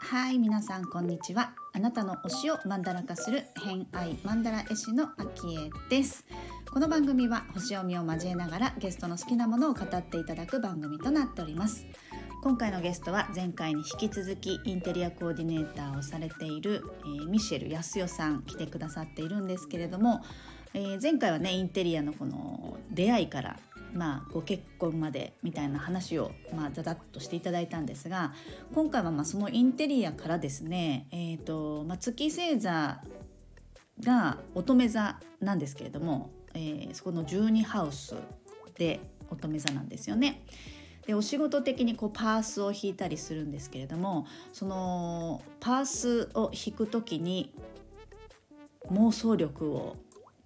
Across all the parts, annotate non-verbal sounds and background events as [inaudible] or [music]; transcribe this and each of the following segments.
はい皆さんこんにちは。あなたの推しをマンダラ化する偏愛マンダラ絵師のアキエです。この番組は星読みを交えながらゲストの好きなものを語っていただく番組となっております。今回のゲストは前回に引き続きインテリアコーディネーターをされている、えー、ミシェル康代さん来てくださっているんですけれども、えー、前回はねインテリアのこの出会いからまあ、ご結婚までみたいな話を、まあ、ざざっとしていただいたんですが今回はまあそのインテリアからですね、えーとまあ、月星座が乙女座なんですけれども、えー、そこの12ハウスで乙女座なんですよね。でお仕事的にこうパースを弾いたりするんですけれどもそのパースを弾く時に妄想力を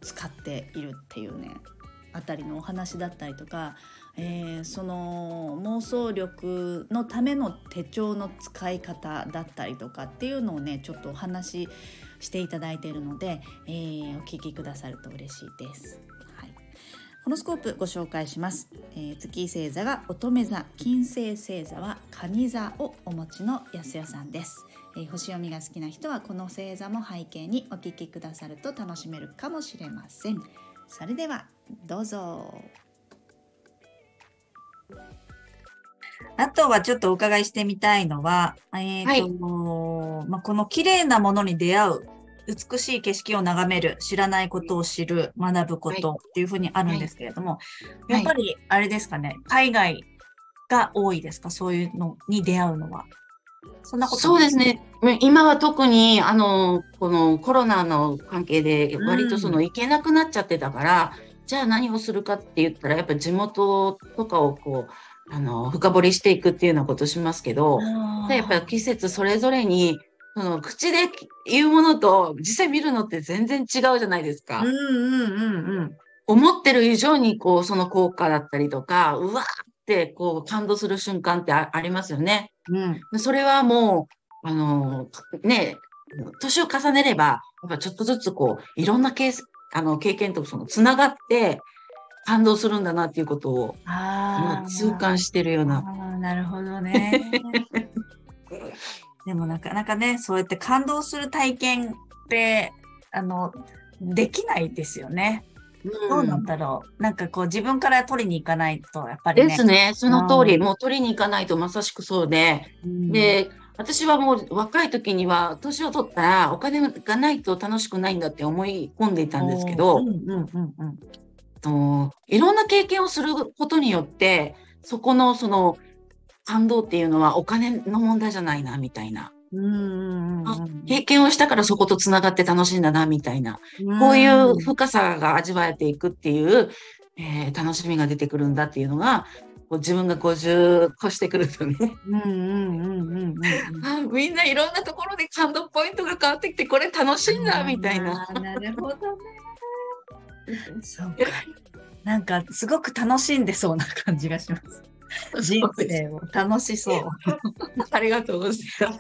使っているっていうねあたりのお話だったりとか、えー、その妄想力のための手帳の使い方だったりとかっていうのをねちょっとお話ししていただいているので、えー、お聞きくださると嬉しいです。はい、このスコープご紹介します、えー、月星座が乙女座金星星座は蟹座をお持ちの安代さんです、えー、星読みが好きな人はこの星座も背景にお聞きくださると楽しめるかもしれません。それではどうぞ。あとはちょっとお伺いしてみたいのは、えーと、はい、まあ、この綺麗なものに出会う、美しい景色を眺める、知らないことを知る、学ぶことっていうふうにあるんですけれども、はい、やっぱりあれですかね、海外が多いですか、そういうのに出会うのは。そんなこと。そうですね。今は特に、あの、このコロナの関係で、割とその行けなくなっちゃってたから、じゃあ何をするかって言ったら、やっぱ地元とかをこう、あの、深掘りしていくっていうようなことしますけど、やっぱり季節それぞれに、その口で言うものと実際見るのって全然違うじゃないですか。うんうんうんうん。思ってる以上にこう、その効果だったりとか、うわーってこう感動する瞬間ってありますよね。うん。それはもう、あの、ね、年を重ねれば、やっぱちょっとずつこう、いろんなケース、あの経験とそのつながって感動するんだなっていうことを痛感してるような。なるほどね。[laughs] でもなかなかねそうやって感動する体験ってあのできないですよね。どうなんだろう。なんかこう自分から取りに行かないとやっぱりね。ですね。その通り、もう取りに行かないとまさしくそうで。うん、で、私はもう若い時には年を取ったらお金がないと楽しくないんだって思い込んでいたんですけど、いろんな経験をすることによってそこのその感動っていうのはお金の問題じゃないなみたいな。経験をしたからそことつながって楽しいんだなみたいな、こういう深さが味わえていくっていう、えー、楽しみが出てくるんだっていうのがこう自分が50越してくるとね、みんないろんなところで感動ポイントが変わってきてこれ楽しいんだみたいな。なるほどね。そうか。なんかすごく楽しんでそうな感じがします。[laughs] 人生を楽しそう。[laughs] ありがとうござい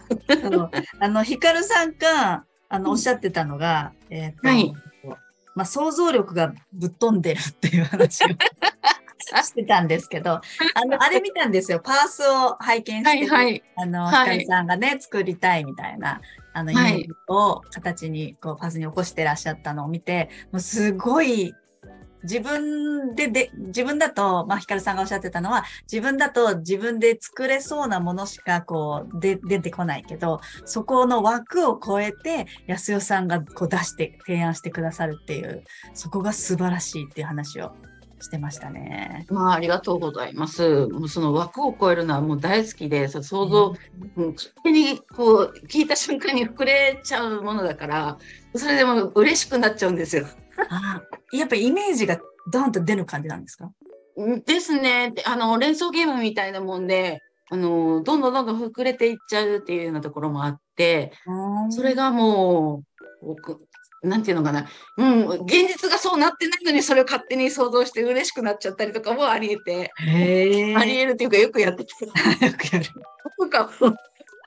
ます。あの、ヒカルさんが、あの、おっしゃってたのが、えっ、と、はい、まあ、想像力がぶっ飛んでるっていう話を [laughs] してたんですけど、あの、あれ見たんですよ。パースを拝見して、はいはい、あの、ひかりさんがね、作りたいみたいな、あの、イメージを形に、こう、パースに起こしてらっしゃったのを見て、もうすごい自分でで、自分だと、まあ、ヒカルさんがおっしゃってたのは、自分だと自分で作れそうなものしか、こう、で、出てこないけど、そこの枠を超えて、安代さんがこう出して、提案してくださるっていう、そこが素晴らしいっていう話をしてましたね。まあ、ありがとうございます。もうその枠を超えるのはもう大好きで、想像、うん、勝手にこう、聞いた瞬間に膨れちゃうものだから、それでも嬉しくなっちゃうんですよ。あやっぱイメージがドンと出る感じなんですか？ですね。あの、連想ゲームみたいなもんで、あの、どんどんどんどん膨れていっちゃうっていうようなところもあって、それがもう、なんていうのかな、うん、現実がそうなってないのにそれを勝手に想像して嬉しくなっちゃったりとかもありえて、ありえるっていうかよくやってきて、[laughs] よくやる。とか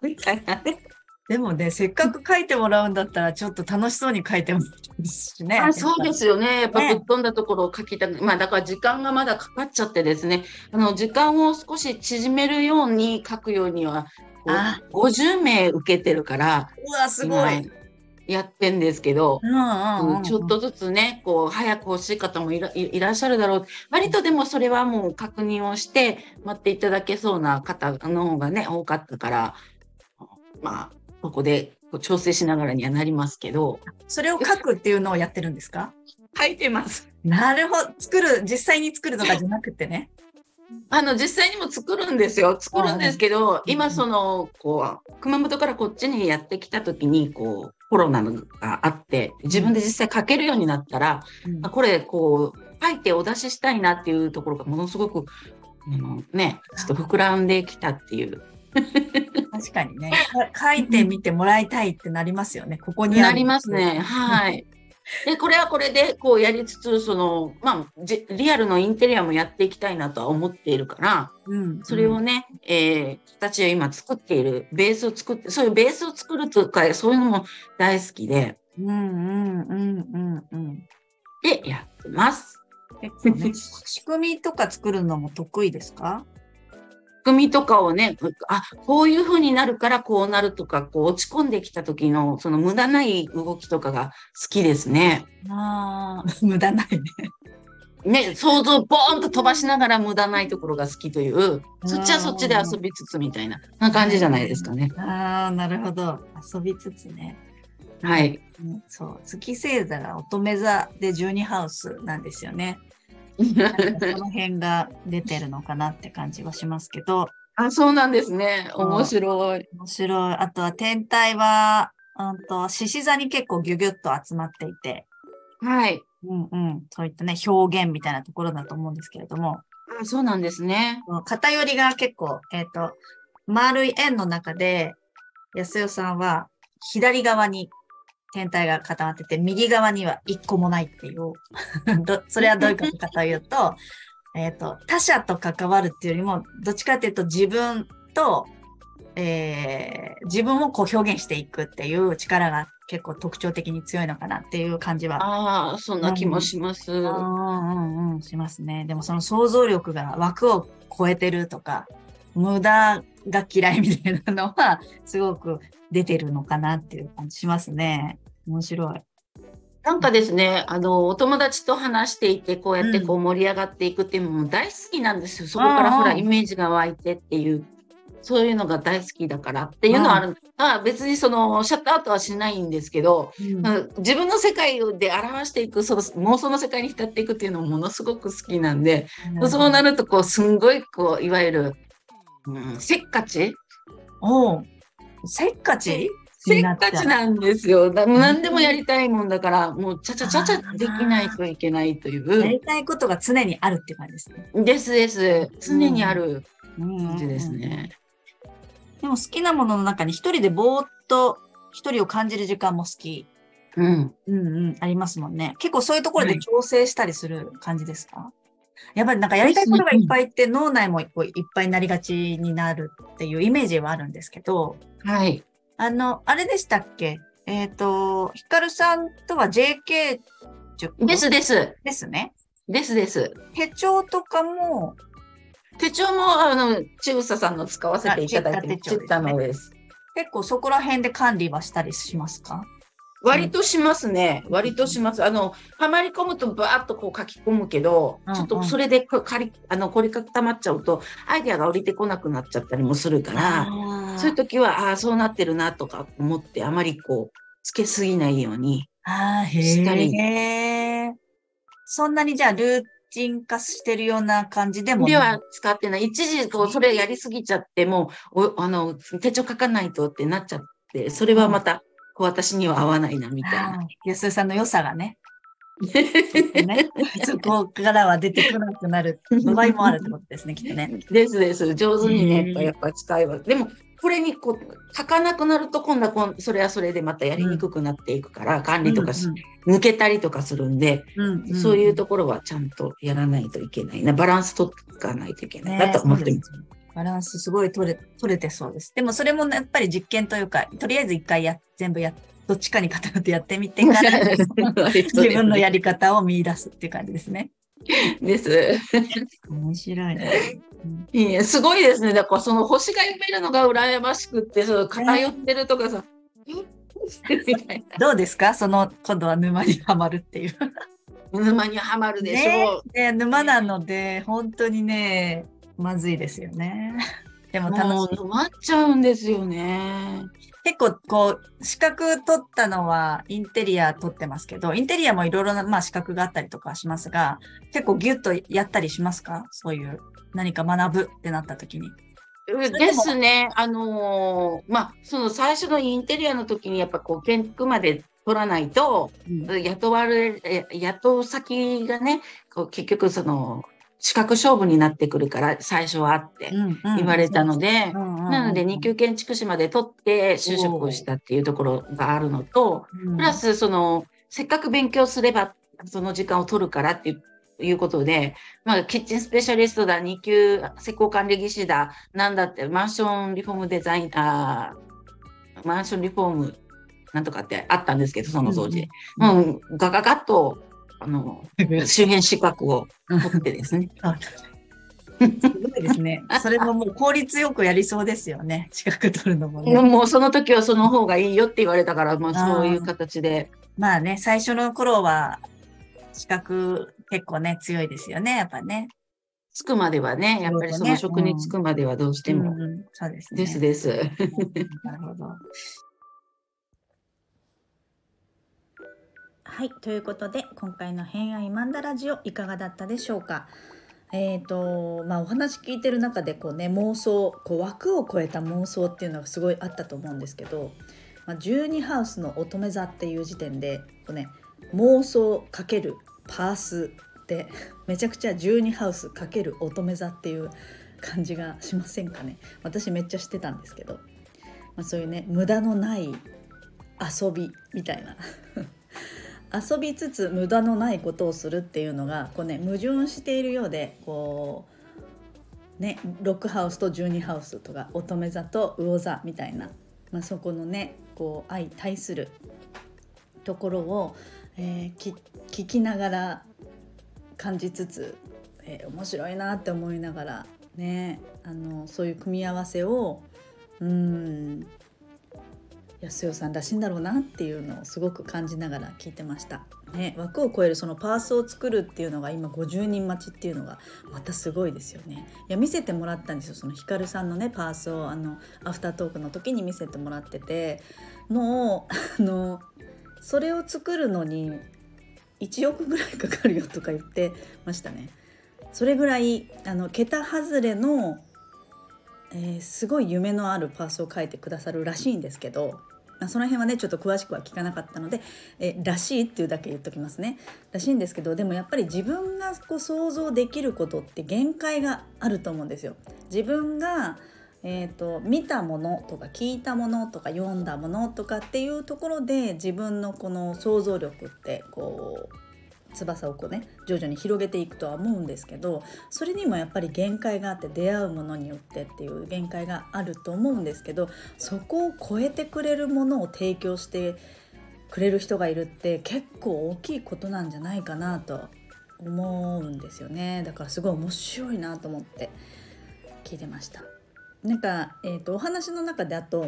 みたいなね。[laughs] でもね、せっかく書いてもらうんだったら、ちょっと楽しそうに書いてもらいたいですしね。あそうですよね。やっぱねぶっ飛んだところを書きたく、まあだから時間がまだかかっちゃってですね、あの時間を少し縮めるように書くようには、こあう50名受けてるから、うわ、すごい。今やってんですけど、うんうんうんちょっとずつね、こう、早く欲しい方もいらいいらっしゃるだろう。割とでもそれはもう確認をして、待っていただけそうな方の方がね、多かったから、まあ、ここでこう調整しながらにはなりますけど、それを書くっていうのをやってるんですか？書いてます。なるほど。作る、実際に作るとかじゃなくてね。[laughs] あの、実際にも作るんですよ。作るんですけど、うん今その、こう、熊本からこっちにやってきた時に、こう、コロナがあって、自分で実際書けるようになったら、うんあこれ、こう、書いてお出ししたいなっていうところがものすごく、あのね、ちょっと膨らんできたっていう、[laughs] 確かにね。か書いてみてもらいたいってなりますよね。ここにありますね。はい。で、これはこれで、こうやりつつ、その、まあ、じリアルのインテリアもやっていきたいなとは思っているから、うん。それをね、えー、形を今作っている、ベースを作って、そういうベースを作るとか、そういうのも大好きで、うんうんうんうんうん。で、やってます。結構ね、仕組みとか作るのも得意ですか？仕組みとかをね、あ、こういう風になるからこうなるとか、こう落ち込んできた時の、その無駄ない動きとかが好きですね。ああ、[laughs] 無駄ないね。ね、想像ボーンと飛ばしながら無駄ないところが好きという、そっちはそっちで遊びつつみたいな、な感じじゃないですかね。ああ、なるほど。遊びつつね。はい。うんそう。月星座が乙女座で12ハウスなんですよね。その辺が出てるのかなって感じはしますけど、あ、そうなんですね。面白い。面白い。あとは天体は、うんと、獅子座に結構ギュギュッと集まっていて、はい。うんうん。そういったね、表現みたいなところだと思うんですけれども、あそうなんですね。偏りが結構、えっ、と、丸い円の中で、安代さんは左側に天体が固まってて、右側には一個もないっていう。[laughs] どそれはどういうことかというと、[laughs] えっと、他者と関わるっていうよりも、どっちかというと自分と、えー自分をこう表現していくっていう力が結構特徴的に強いのかなっていう感じはああ、そんな気もします。うんうんうん、しますね。でもその想像力が枠を超えてるとか、無駄が嫌いみたいなのは、すごく出てるのかなっていう感じしますね。面白い。なんかですね、あの、お友達と話していて、こうやってこう盛り上がっていくっていうのも大好きなんですよ。そこからほら、うんうんイメージが湧いてっていう、そういうのが大好きだからっていうのはある。まあ別にその、シャットアウトはしないんですけど、うん自分の世界で表していく、その妄想の世界に浸っていくっていうのもものすごく好きなんで、そうなると、こう、すんごい、こう、いわゆる、うん、せっかち？おうせっかち？せっかちなんですよ。だ何でもやりたいもんだから、もうちゃちゃちゃちゃできないといけないといやう。りたいことが常にあるって感じですね。ですです。常にあるうん感じですね。でも好きなものの中に一人でぼーっと一人を感じる時間も好き。うん。うんうん、ありますもんね。結構そういうところで調整したりする感じですか、やっぱりなんかやりたいことがいっぱいって脳内もいっぱいになりがちになるっていうイメージはあるんですけど、はい。あの、あれでしたっけ？えっ、と、ヒカルさんとは JK 塾？ですです。ですね。ですです。手帳とかも、手帳も、あの、ちぐささんの使わせていただいて、あチェッタ手帳ですねチェッタのです。結構そこら辺で管理はしたりしますか？割としますね。割とします。あの、はまり込むとバーッとこう書き込むけど、うんうんちょっとそれでこかり、あの、凝り固まっちゃうと、アイデアが降りてこなくなっちゃったりもするから、あそういう時は、ああ、そうなってるなとか思って、あまりこう、つけすぎないように。したりへえ。そんなにじゃあルーチン化してるような感じでもでは使ってない。一時、こう、それやりすぎちゃって、もう、おあの、手帳書かないとってなっちゃって、それはまた、私には合わないな、みたいな。安井さんの良さがね。[laughs] ねそこからは出てこなくなる場合もあるってことですね、きっとね。ですです。上手にね、やっぱ使いは。でも、これにこう、書かなくなると、今度はこん、それはそれでまたやりにくくなっていくから、管理とかし、抜けたりとかするんで、うんうんそういうところはちゃんとやらないといけないな。バランス取っていかないといけないなと思ってます。バランスすごい取れ、取れてそうです。でもそれもやっぱり実験というか、とりあえず一回や、全部や、どっちかに偏ってやってみてから、[laughs] 自分のやり方を見出すっていう感じですね。です。面白いね。うんいやすごいですね。だからその星が読めるのが羨ましくって、その偏ってるとかさ、どうですか？その、今度は沼にはまるっていう。[laughs] 沼にはまるでしょう。ね、沼なので、本当にね、まずいですよね。でも楽しい。もう沼っちゃうんですよね。結構こう、資格取ったのはインテリア取ってますけど、インテリアもいろいろな、まあ、資格があったりとかしますが、結構ギュッとやったりしますか？そういう何か学ぶってなった時に。ですね。あのーまあ、その最初のインテリアの時にやっぱこう、見学まで取らないと、雇われ、え雇う先がね、こう結局その、資格勝負になってくるから、最初はあって言われたので、なので2級建築士まで取って就職をしたっていうところがあるのと、プラスその、せっかく勉強すればその時間を取るからっていういうことで、まあ、キッチンスペシャリストだ、2級施工管理技師だ、なんだって、マンションリフォームデザイナー、マンションリフォームなんとかってあったんですけど、その当時。うん。もう、ガガガッと、あの、[laughs] 周辺資格を取ってですね。[laughs] すごいですね。それももう効率よくやりそうですよね。[laughs] 資格取るのもね。もうその時はその方がいいよって言われたから、まあそういう形で。まあね、最初の頃は資格結構ね、強いですよね、やっぱね。つくまではね、やっぱりその職に就くまではどうしても。そうですね。ですです。なるほど。はい、ということで今回の「偏愛マンダラジオ」いかがだったでしょうか？えーとまあ、お話聞いてる中でこう、ね、妄想こう枠を超えた妄想っていうのがすごいあったと思うんですけど、まあ、12ハウスの乙女座っていう時点でこう、ね、妄想×パースでめちゃくちゃ12ハウス×乙女座っていう感じがしませんかね？私めっちゃ知ってたんですけど、まあ、そういうね無駄のない遊びみたいな。遊びつつ無駄のないことをするっていうのがこう、ね、矛盾しているようでこう、ね、6ハウスと12ハウスとか乙女座と魚座みたいな、まあ、そこのねこう相対するところを、えーき聞きながら感じつつ、えー面白いなって思いながらねあのそういう組み合わせをうん安代さんらしいんだろうなっていうのをすごく感じながら聞いてました。ね、枠を超えるそのパースを作るっていうのが今50人待ちっていうのがまたすごいですよね。いや見せてもらったんですよそのヒカルさんのねパースをあのアフタートークの時に見せてもらっててもうあのそれを作るのに1億ぐらいかかるよとか言ってましたね。それぐらいあの桁外れの、えーすごい夢のあるパースを書いてくださるらしいんですけど、まあ、その辺はねちょっと詳しくは聞かなかったので、えーらしいっていうだけ言っときますね。らしいんですけどでもやっぱり自分がこう想像できることって限界があると思うんですよ。自分がえー、と見たものとか聞いたものとか読んだものとかっていうところで自分のこの想像力ってこう翼をこうね徐々に広げていくとは思うんですけどそれにもやっぱり限界があって出会うものによってっていう限界があると思うんですけどそこを超えてくれるものを提供してくれる人がいるって結構大きいことなんじゃないかなと思うんですよねだからすごい面白いなと思って聞いてました。なんか、えー、とお話の中であと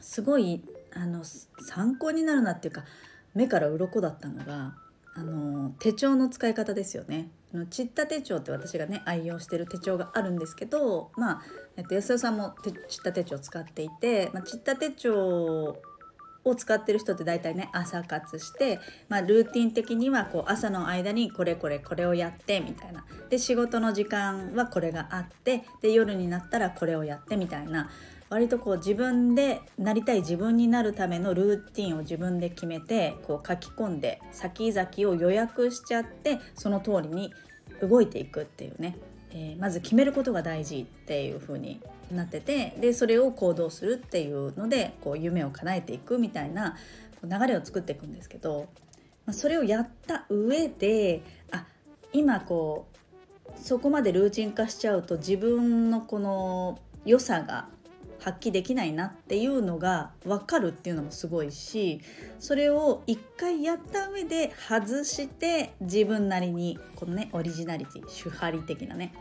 すごいあの参考になるなっていうか目から鱗だったのがあの手帳の使い方ですよね。あのチッタ手帳って私がね愛用してる手帳があるんですけど、まあえっと、安田さんも手チッタ手帳使っていて、まあ、チッタ手帳を使ってる人って大体ね朝活して、まあ、ルーティン的にはこう朝の間にこれこれこれをやってみたいなで仕事の時間はこれがあってで夜になったらこれをやってみたいな割とこう自分でなりたい自分になるためのルーティンを自分で決めてこう書き込んで先々を予約しちゃってその通りに動いていくっていうね、えーまず決めることが大事っていう風になっててでそれを行動するっていうのでこう夢を叶えていくみたいな流れを作っていくんですけど、まあ、それをやった上であ今こうそこまでルーチン化しちゃうと自分のこの良さが発揮できないなっていうのが分かるっていうのもすごいしそれを一回やった上で外して自分なりにこのねオリジナリティ手張り的なね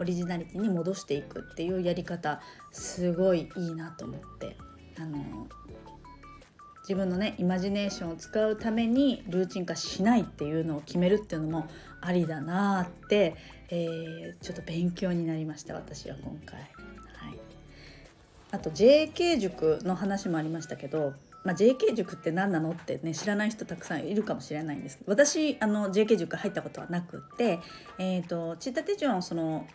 オリジナリティに戻していくっていうやり方すごいいいなと思ってあの自分のねイマジネーションを使うためにルーチン化しないっていうのを決めるっていうのもありだなって、えー、ちょっと勉強になりました私は今回。あと JK 塾の話もありましたけどまあ、JK 塾って何なのってね知らない人たくさんいるかもしれないんですけど私あの JK 塾入ったことはなくて、えーと、ちった手帳のその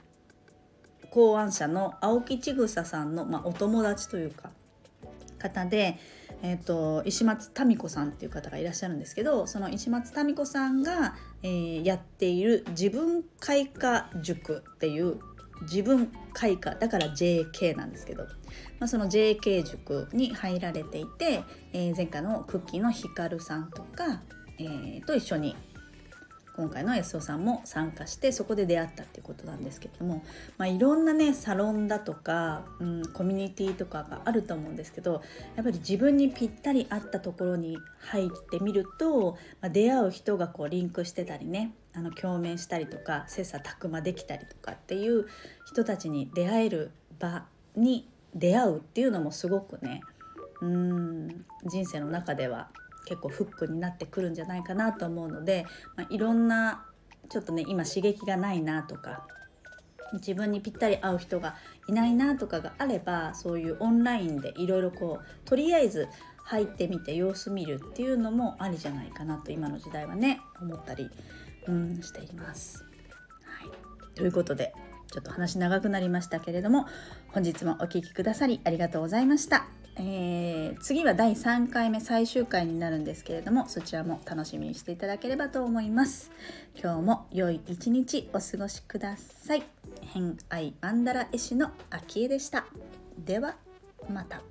考案者の青木千草さんの、まあ、お友達というか方で、えーと、石松民子さんっていう方がいらっしゃるんですけどその石松民子さんが、えー、やっている自分開花塾っていう自分開花だから JK なんですけど、まあ、その JK 塾に入られていて、えー、前回のクッキーのひかるさんとか、えー、と一緒に今回の SO さんも参加してそこで出会ったっていうことなんですけれども、まあ、いろんなねサロンだとか、うん、コミュニティとかがあると思うんですけどやっぱり自分にぴったり合ったところに入ってみると、まあ、出会う人がこうリンクしてたりねあの共鳴したりとか切磋琢磨できたりとかっていう人たちに出会える場に出会うっていうのもすごくねうん人生の中では結構フックになってくるんじゃないかなと思うので、まあ、いろんなちょっとね今刺激がないなとか自分にぴったり合う人がいないなとかがあればそういうオンラインでいろいろこうとりあえず入ってみて様子見るっていうのもありじゃないかなと今の時代はね思ったり、うん、しています。はい、ということでちょっと話長くなりましたけれども本日もお聴きくださりありがとうございました。えー、次は第3回目最終回になるんですけれどもそちらも楽しみにしていただければと思います。今日も良い一日お過ごしください。偏愛マンダラ絵師の秋江でした。ではまた。